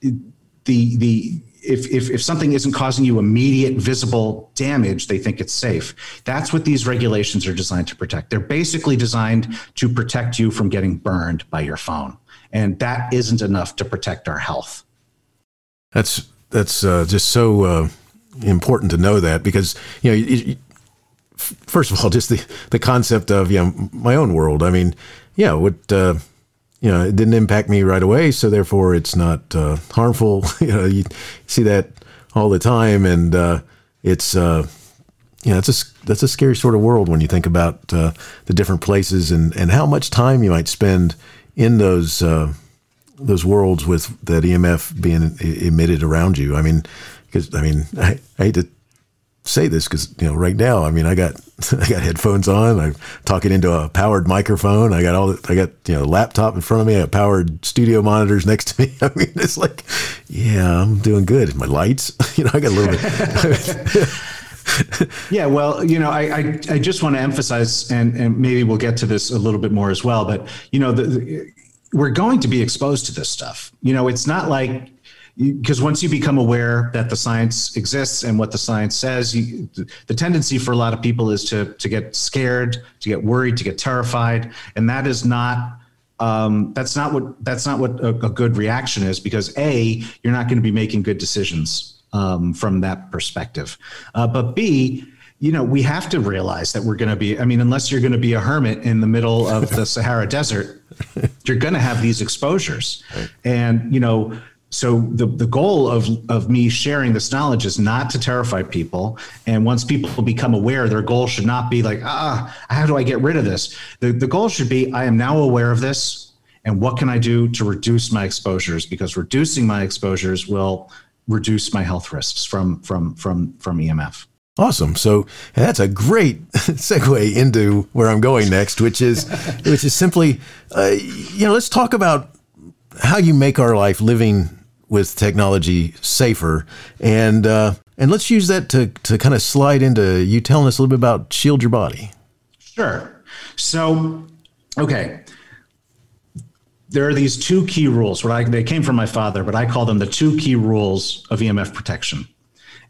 the the if, if, if something isn't causing you immediate visible damage, they think it's safe. That's what these regulations are designed to protect. They're basically designed to protect you from getting burned by your phone. And that isn't enough to protect our health. That's that's uh, just so uh, important to know that because you know, first of all, just the the concept of you know my own world. I mean, yeah, what uh, you know, it didn't impact me right away, so therefore it's not uh, harmful. you know, you see that all the time, and uh, it's uh, you know, it's a that's a scary sort of world when you think about uh, the different places and and how much time you might spend in those uh, those worlds with that EMF being emitted around you. I mean, because I mean, I, I hate to say this because you know right now i mean i got i got headphones on i'm talking into a powered microphone i got all i got you know laptop in front of me i got powered studio monitors next to me. I mean it's like yeah i'm doing good. My lights you know i got a little bit. Yeah well you know I, I, I just want to emphasize and and maybe we'll get to this a little bit more as well but you know the, the we're going to be exposed to this stuff. You know it's not like because once you become aware that the science exists and what the science says, you, the tendency for a lot of people is to to get scared, to get worried, to get terrified, and that is not um, that's not what that's not what a, a, good reaction is because a you're not going to be making good decisions um, from that perspective, uh, but b you know we have to realize that we're going to be i mean unless you're going to be a hermit in the middle of the sahara desert you're going to have these exposures. Right. and you know so the, the goal of, of me sharing this knowledge is not to terrify people. And once people become aware their goal should not be like ah how do i get rid of this? The, the goal should be i am now aware of this and what can i do to reduce my exposures? Because reducing my exposures will reduce my health risks from from from from emf Awesome. So that's a great segue into where I'm going next, which is which is simply, uh, you know, let's talk about how you make our life living with technology safer. And uh, and let's use that to to kind of slide into you telling us a little bit about Shield Your Body. Sure. So, okay. There are these two key rules. What I, they came from my father, but I call them the two key rules of EMF protection.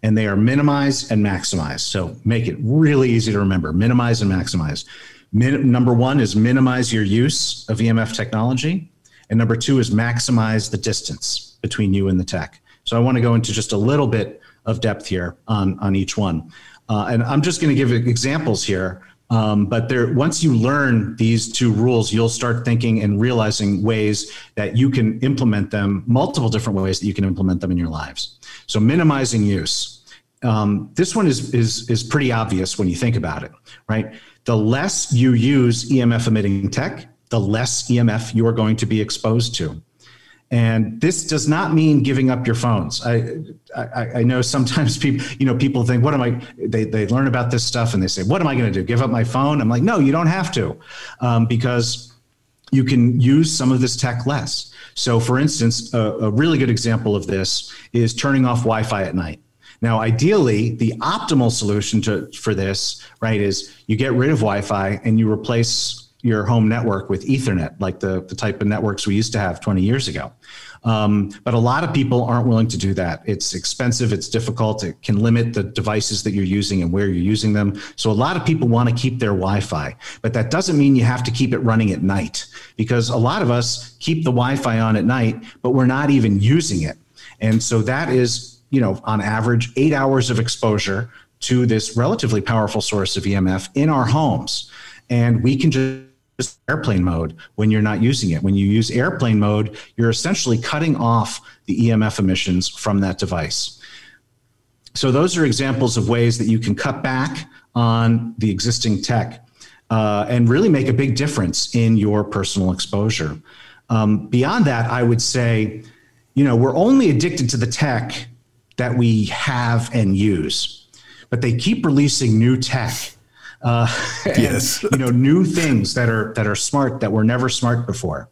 And they are minimize and maximize. So make it really easy to remember minimize and maximize. Min, number one is minimize your use of EMF technology. And number two is maximize the distance between you and the tech. So I want to go into just a little bit of depth here on, on each one. Uh, and I'm just going to give examples here. Um, but there, once you learn these two rules, you'll start thinking and realizing ways that you can implement them, multiple different ways that you can implement them in your lives. So minimizing use. Um, this one is, is, is pretty obvious when you think about it, right? The less you use EMF emitting tech, the less EMF you are going to be exposed to. And this does not mean giving up your phones. I, I, I, know sometimes people, you know, people think, what am I, they, they learn about this stuff and they say, what am I going to do? Give up my phone? I'm like, no, you don't have to um, because you can use some of this tech less. So for instance, a, a really good example of this is turning off Wi-Fi at night. Now, ideally, the optimal solution to, for this, right, is you get rid of Wi-Fi and you replace your home network with Ethernet, like the, the type of networks we used to have 20 years ago. Um, but a lot of people aren't willing to do that. It's expensive, it's difficult, it can limit the devices that you're using and where you're using them. So a lot of people want to keep their Wi Fi, but that doesn't mean you have to keep it running at night because a lot of us keep the Wi Fi on at night, but we're not even using it. And so that is, you know, on average, eight hours of exposure to this relatively powerful source of EMF in our homes. And we can just just airplane mode when you're not using it. When you use airplane mode, you're essentially cutting off the EMF emissions from that device. So, those are examples of ways that you can cut back on the existing tech uh, and really make a big difference in your personal exposure. Um, beyond that, I would say, you know, we're only addicted to the tech that we have and use, but they keep releasing new tech. Uh, and, Yes. you know, new things that are that are smart that were never smart before.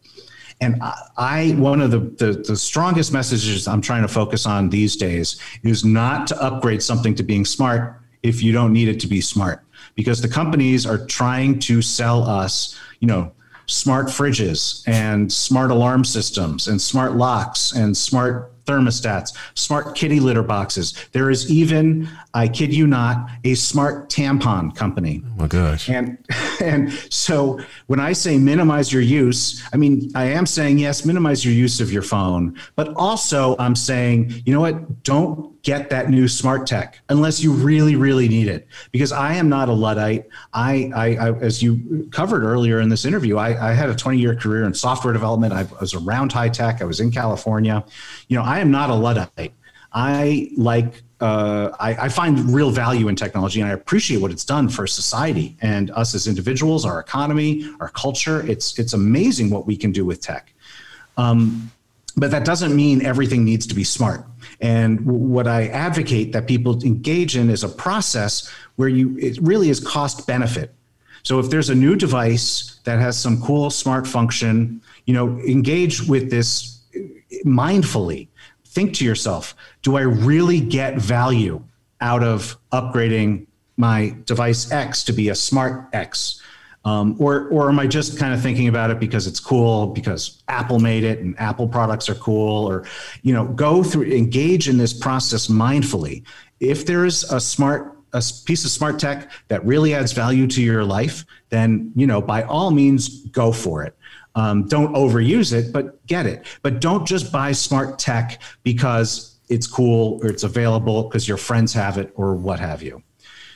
And I, one of the, the the strongest messages I'm trying to focus on these days is not to upgrade something to being smart if you don't need it to be smart, because the companies are trying to sell us, you know, smart fridges and smart alarm systems and smart locks and smart thermostats, smart kitty litter boxes. There is even, I kid you not, a smart tampon company. Oh my gosh. And and so when I say minimize your use, I mean I am saying yes, minimize your use of your phone, but also I'm saying, you know what, don't get that new smart tech unless you really really need it. Because I am not a luddite. I, I, I as you covered earlier in this interview, I, I had a 20 year career in software development. I was around high tech. I was in California. You know, I am not a luddite. I like uh, I, I, find real value in technology and I appreciate what it's done for society and us as individuals, our economy, our culture. It's it's amazing what we can do with tech. Um, but that doesn't mean everything needs to be smart. And what I advocate that people engage in is a process where you it really is cost benefit. So if there's a new device that has some cool smart function, you know, engage with this uh, mindfully think to yourself do I really get value out of upgrading my device X to be a smart X? Um, or, or am I just kind of thinking about it because it's cool, because Apple made it and Apple products are cool? Or, you know, go through, engage in this process mindfully. If there is a smart a piece of smart tech that really adds value to your life, then you know by all means go for it. Um, don't overuse it, but get it. But don't just buy smart tech because it's cool or it's available because your friends have it or what have you.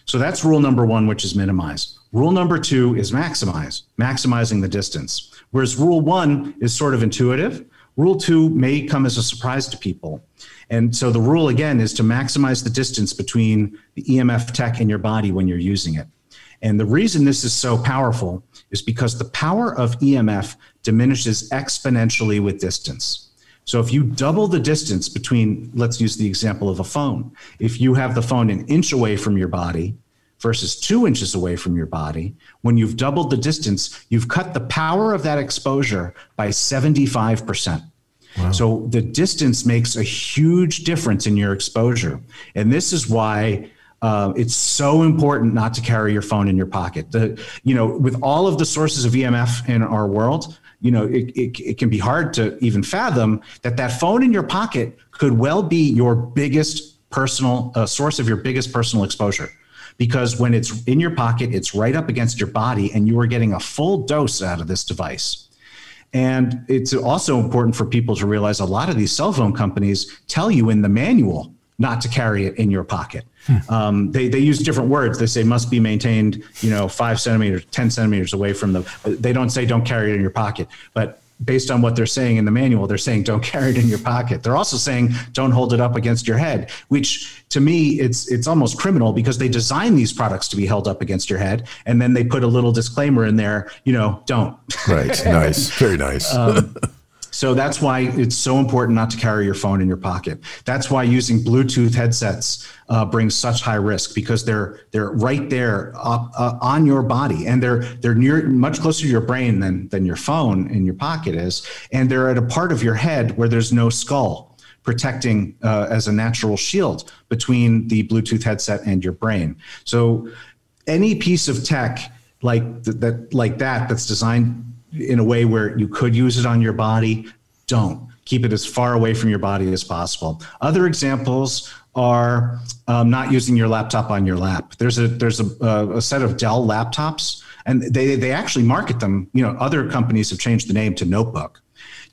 So that's rule number one, which is minimize. Rule number two is maximize, maximizing the distance. Whereas rule one is sort of intuitive, rule two may come as a surprise to people. And so the rule again is to maximize the distance between the EMF tech and your body when you're using it. And the reason this is so powerful is because the power of EMF diminishes exponentially with distance. So if you double the distance between, let's use the example of a phone, if you have the phone an inch away from your body versus two inches away from your body, when you've doubled the distance, you've cut the power of that exposure by 75%. Wow. So the distance makes a huge difference in your exposure. And this is why uh, it's so important not to carry your phone in your pocket. The, you know, with all of the sources of EMF in our world, you know, it, it, it can be hard to even fathom that that phone in your pocket could well be your biggest personal uh, source of your biggest personal exposure. Because when it's in your pocket, it's right up against your body, and you are getting a full dose out of this device. And it's also important for people to realize a lot of these cell phone companies tell you in the manual not to carry it in your pocket. Hmm. Um, they, they use different words. They say must be maintained, you know, five centimeters, 10 centimeters away from the, they don't say don't carry it in your pocket. But based on what they're saying in the manual, they're saying don't carry it in your pocket. They're also saying don't hold it up against your head, which to me it's it's almost criminal because they design these products to be held up against your head, and then they put a little disclaimer in there, you know, don't. Right. nice. Very nice. um, so that's why it's so important not to carry your phone in your pocket. That's why using Bluetooth headsets uh, brings such high risk because they're they're right there uh, uh, on your body and they're they're near much closer to your brain than than your phone in your pocket is, and they're at a part of your head where there's no skull protecting uh, as a natural shield between the Bluetooth headset and your brain. So any piece of tech like th- that like that that's designed in a way where you could use it on your body, don't. Keep it as far away from your body as possible. Other examples are um, not using your laptop on your lap. There's a there's a, a, set of Dell laptops, and they they actually market them. You know, other companies have changed the name to Notebook.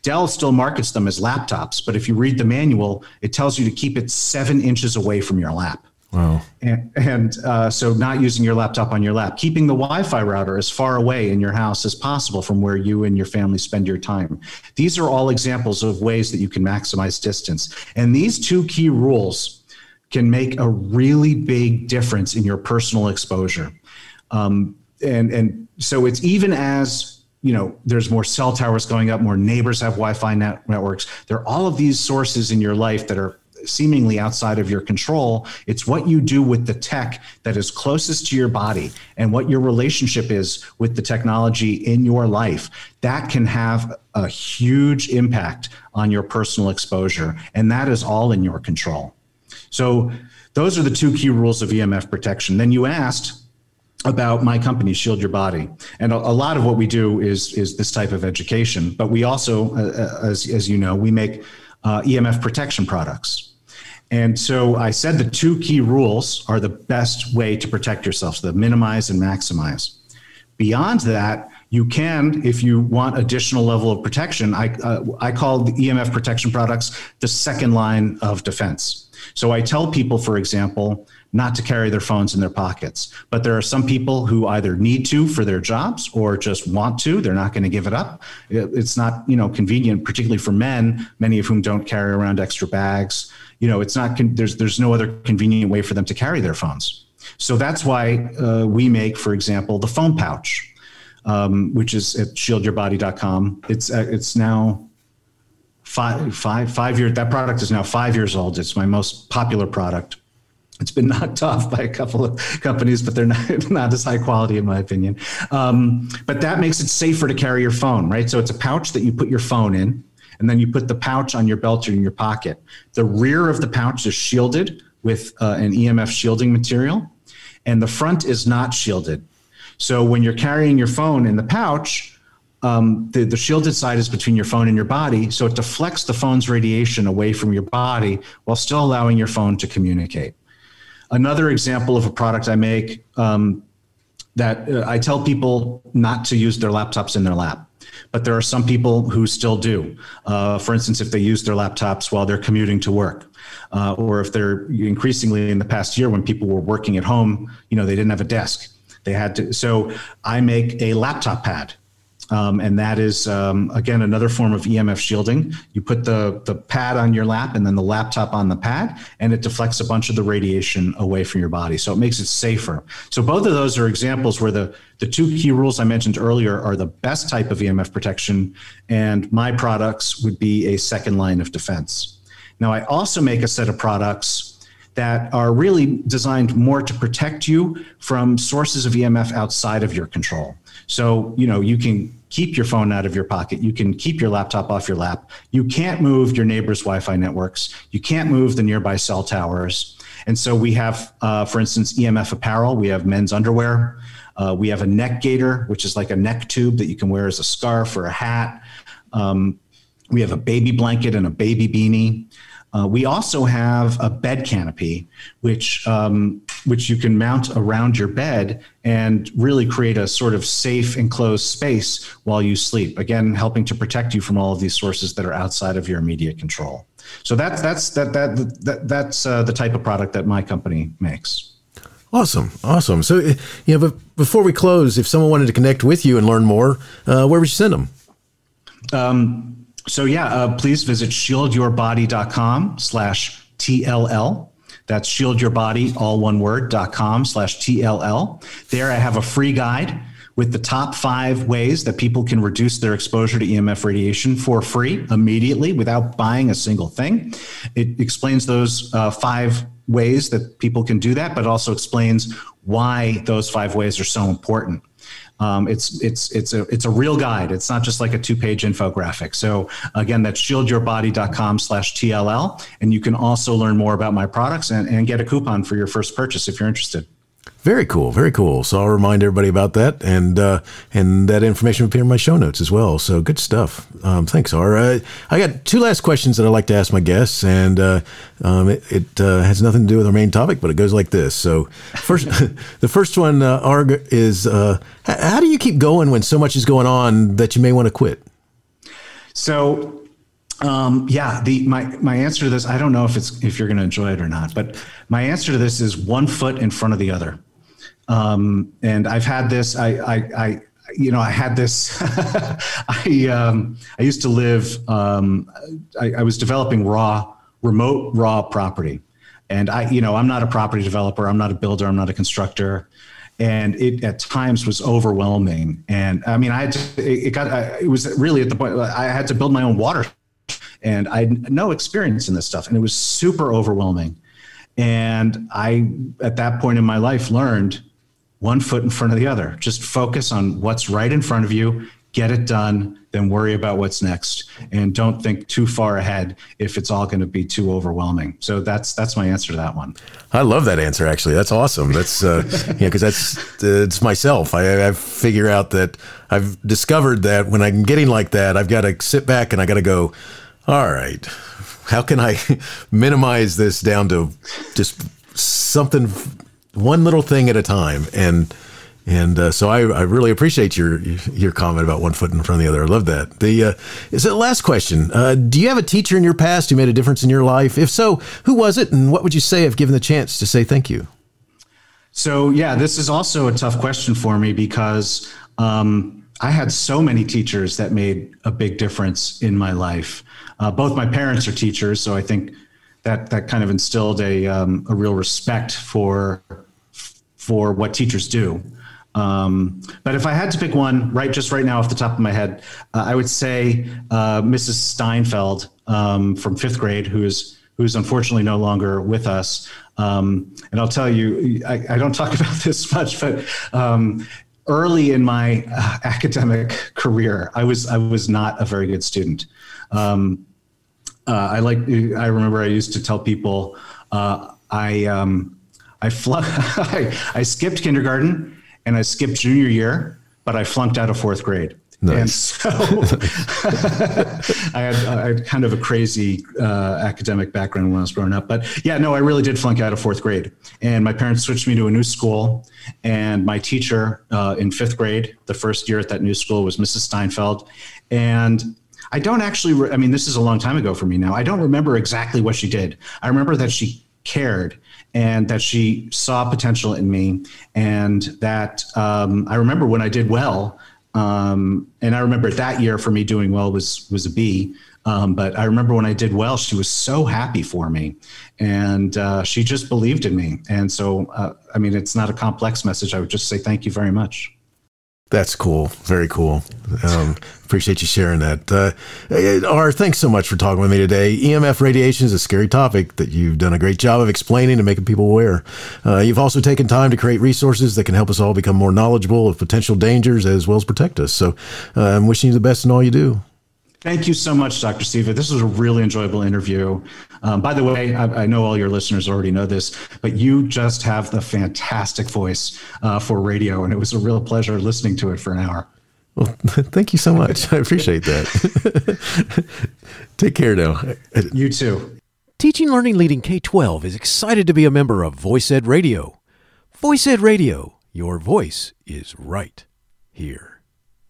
Dell still markets them as laptops, but if you read the manual, it tells you to keep it seven inches away from your lap. Wow. And, and uh, so, not using your laptop on your lap, keeping the Wi Fi router as far away in your house as possible from where you and your family spend your time. These are all examples of ways that you can maximize distance. And these two key rules can make a really big difference in your personal exposure. Um, and, and so, it's even as you know, there's more cell towers going up, more neighbors have Wi-Fi net- networks. There are all of these sources in your life that are seemingly outside of your control. It's what you do with the tech that is closest to your body and what your relationship is with the technology in your life. That can have a huge impact on your personal exposure. And that is all in your control. So, those are the two key rules of EMF protection. Then you asked, about my company shield your body and a, lot of what we do is is this type of education but we also uh, uh as, as you know we make uh, emf protection products and so I said the two key rules are the best way to protect yourself, so the minimize and maximize. Beyond that, you can, if you want additional level of protection, I, uh, I call the EMF protection products the second line of defense. So I tell people, for example, not to carry their phones in their pockets. But there are some people who either need to for their jobs or just want to. They're not going to give it up. It's not, you know, convenient, particularly for men, many of whom don't carry around extra bags you know, it's not, con- there's, there's no other convenient way for them to carry their phones. So that's why uh, we make, for example, the phone pouch, um, which is at shieldyourbody.com. It's, uh, it's now five, five, five years. That product is now five years old. It's my most popular product. It's been knocked off by a couple of companies, but they're not, not as high quality, in my opinion. Um, but that makes it safer to carry your phone, right? So it's a pouch that you put your phone in and then you put the pouch on your belt or in your pocket. The rear of the pouch is shielded with uh, an EMF shielding material, and the front is not shielded. So when you're carrying your phone in the pouch, um, the, the shielded side is between your phone and your body, so it deflects the phone's radiation away from your body while still allowing your phone to communicate. Another example of a product I make um, that uh, I tell people not to use their laptops in their lap but there are some people who still do. Uh, for instance, if they use their laptops while they're commuting to work, uh, or if they're increasingly in the past year when people were working at home, you know, they didn't have a desk. They had to. So I make a laptop pad um, and that is um, again another form of EMF shielding. You put the the pad on your lap and then the laptop on the pad, and it deflects a bunch of the radiation away from your body. So it makes it safer. So both of those are examples where the the two key rules I mentioned earlier are the best type of EMF protection, and my products would be a second line of defense. Now I also make a set of products that are really designed more to protect you from sources of EMF outside of your control. So, you know, you can keep your phone out of your pocket. You can keep your laptop off your lap. You can't move your neighbor's Wi Fi networks. You can't move the nearby cell towers. And so we have, uh, for instance, EMF apparel, we have men's underwear. Uh, we have a neck gaiter, which is like a neck tube that you can wear as a scarf or a hat. Um, we have a baby blanket and a baby beanie. Uh, we also have a bed canopy, which um, which you can mount around your bed and really create a sort of safe enclosed space while you sleep. Again, helping to protect you from all of these sources that are outside of your immediate control. So that's that's that that, that that's uh, the type of product that my company makes. Awesome, awesome. So, you know, but before we close, if someone wanted to connect with you and learn more, uh, where would you send them? Um, so yeah, uh, please visit shieldyourbody.com slash TLL. That's shieldyourbody, all one word, dot com slash TLL. There I have a free guide with the top five ways that people can reduce their exposure to EMF radiation for free immediately without buying a single thing. It explains those uh, five ways that people can do that, but also explains why those five ways are so important. Um, it's it's it's a it's a real guide. It's not just like a two page infographic. So again, that's shieldyourbody.com/tll, and you can also learn more about my products and, and get a coupon for your first purchase if you're interested. Very cool, very cool. So I'll remind everybody about that, and uh, and that information will appear in my show notes as well. So good stuff. Um, thanks, R. Uh, I got two last questions that I like to ask my guests, and uh, um, it, it uh, has nothing to do with our main topic, but it goes like this. So first, the first one, uh, R, is uh, how do you keep going when so much is going on that you may want to quit? So Um, yeah, the my my answer to this, I don't know if it's if you're going to enjoy it or not, but my answer to this is one foot in front of the other. Um, and I've had this. I I, I you know I had this. I um, I used to live. Um, I, I was developing raw remote raw property, and I you know I'm not a property developer. I'm not a builder. I'm not a constructor and it at times was overwhelming. And I mean, I had to, it got, it was really at the point I had to build my own water and I had no experience in this stuff, and it was super overwhelming. And I, at that point in my life, learned one foot in front of the other. Just focus on what's right in front of you, get it done, then worry about what's next, and don't think too far ahead if it's all going to be too overwhelming. So that's that's my answer to that one. I love that answer. Actually, that's awesome. That's uh, yeah, because that's uh, it's myself. I, I figure out that I've discovered that when I'm getting like that, I've got to sit back and I got to go all right, how can I minimize this down to just something, one little thing at a time? And and uh, so I, I really appreciate your your comment about one foot in front of the other. I love that. The uh, is the last question. Uh, do you have a teacher in your past who made a difference in your life? If so, who was it, and what would you say if given the chance to say thank you? So yeah, this is also a tough question for me because um, I had so many teachers that made a big difference in my life. Uh, both my parents are teachers, so I think that that kind of instilled a um, a real respect for for what teachers do. Um, but if I had to pick one, right, just right now off the top of my head, uh, I would say uh, Mrs. Steinfeld um, from fifth grade, who is who's unfortunately no longer with us. Um, and I'll tell you, I, I, don't talk about this much, but um, early in my uh, academic career, I was I was not a very good student. Um, uh, I like. I remember I used to tell people uh, I um, I flunked. I, I skipped kindergarten and I skipped junior year, but I flunked out of fourth grade. Nice. And so I, had, I had kind of a crazy uh, academic background when I was growing up. But yeah, no, I really did flunk out of fourth grade. And my parents switched me to a new school. And my teacher uh, in fifth grade, the first year at that new school, was Mrs. Steinfeld. And I don't actually, re- I mean, this is a long time ago for me now. I don't remember exactly what she did. I remember that she cared and that she saw potential in me and that um, I remember when I did well. Um, and I remember that year for me doing well was was a B. Um, but I remember when I did well, she was so happy for me, and uh, she just believed in me. And so, uh, I mean, it's not a complex message. I would just say thank you very much. That's cool. Very cool. Um, appreciate you sharing that. Uh, R, thanks so much for talking with me today. EMF radiation is a scary topic that you've done a great job of explaining and making people aware. Uh, you've also taken time to create resources that can help us all become more knowledgeable of potential dangers as well as protect us. So uh, I'm wishing you the best in all you do. Thank you so much, Dr. Steve. This was a really enjoyable interview. Um, by the way, I, I, know all your listeners already know this, but you just have the fantastic voice uh, for radio, and it was a real pleasure listening to it for an hour. Well, thank you so much. I appreciate that. Take care now. You too. Teaching Learning Leading K 12 is excited to be a member of Voice Ed Radio. Voice Ed Radio, your voice is right here.